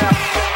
Yeah.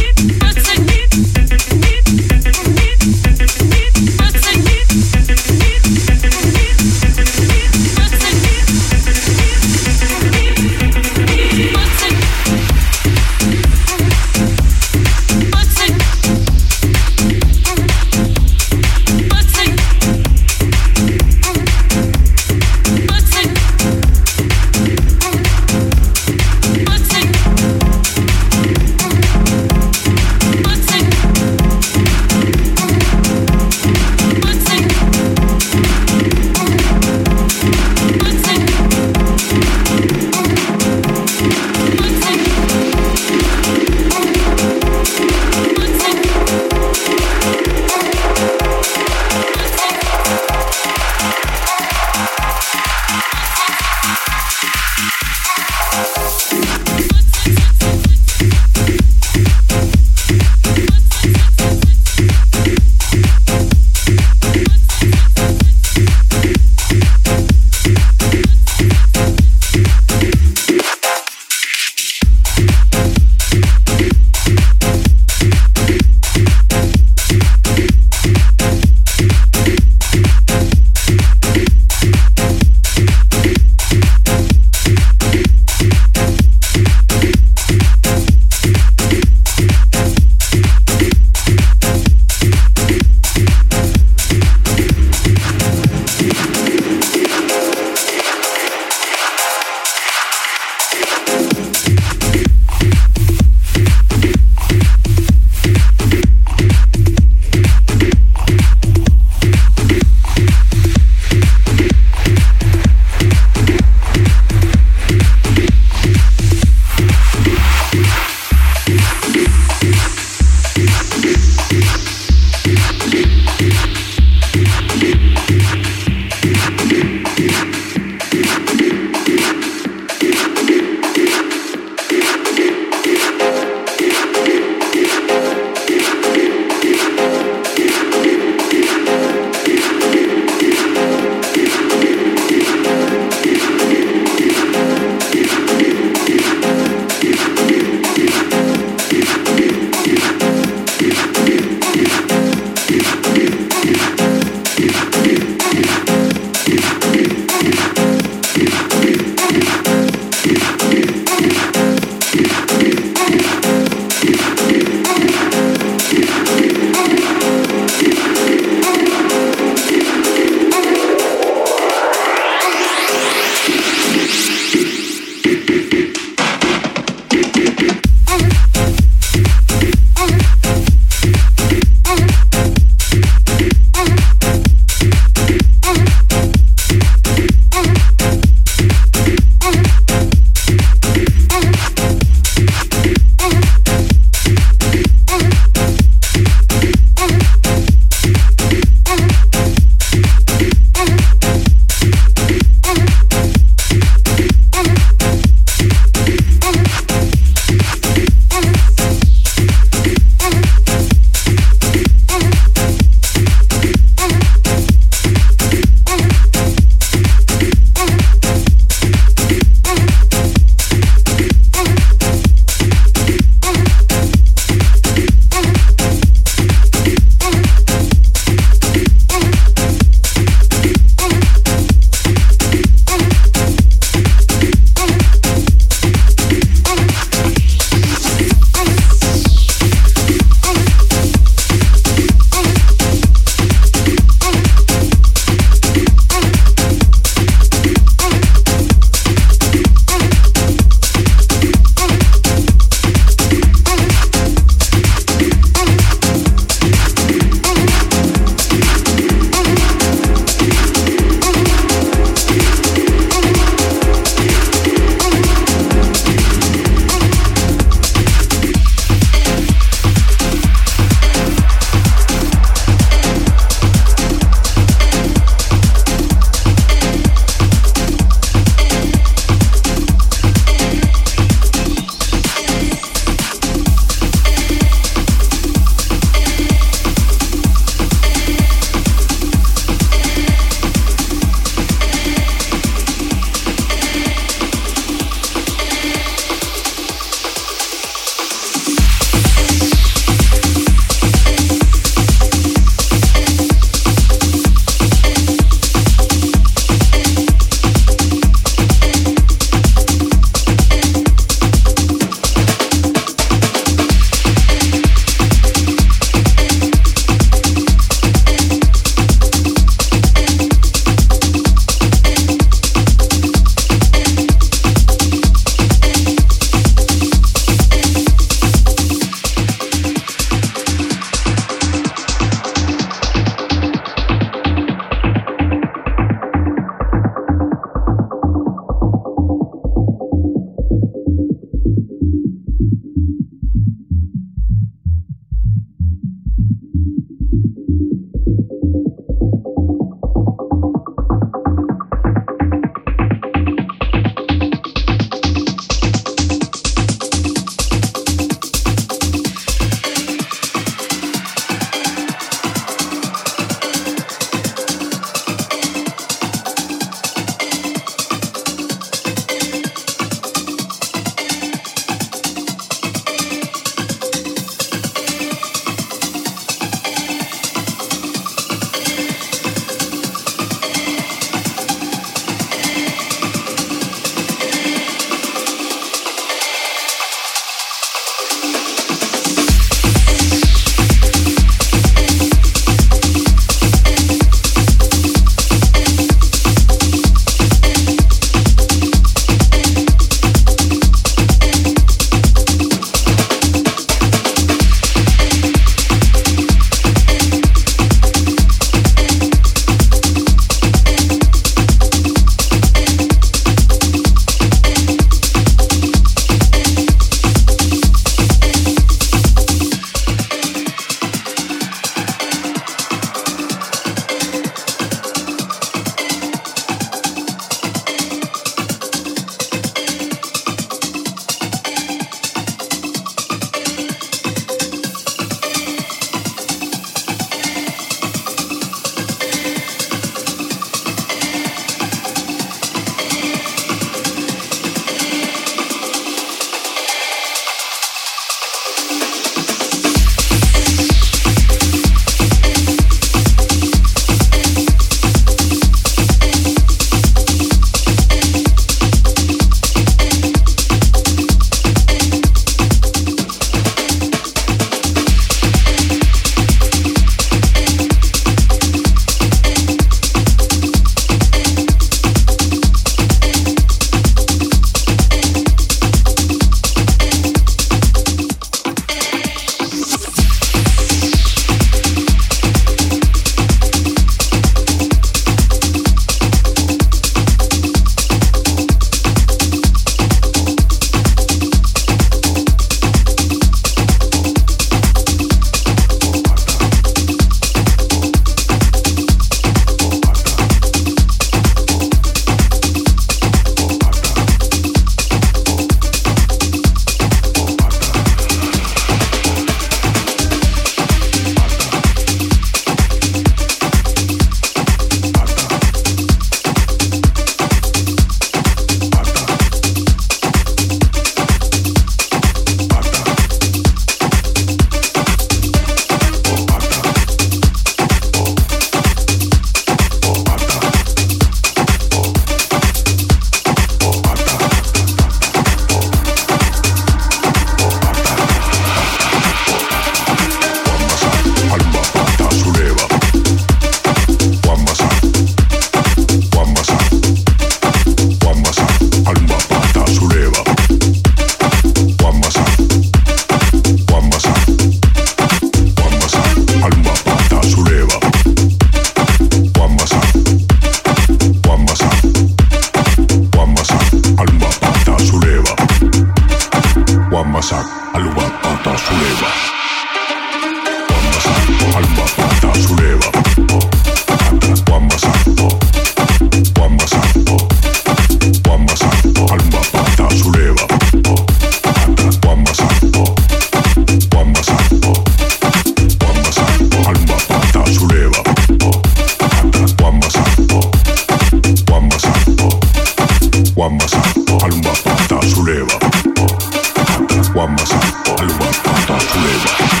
Wammasak alua pata suleva.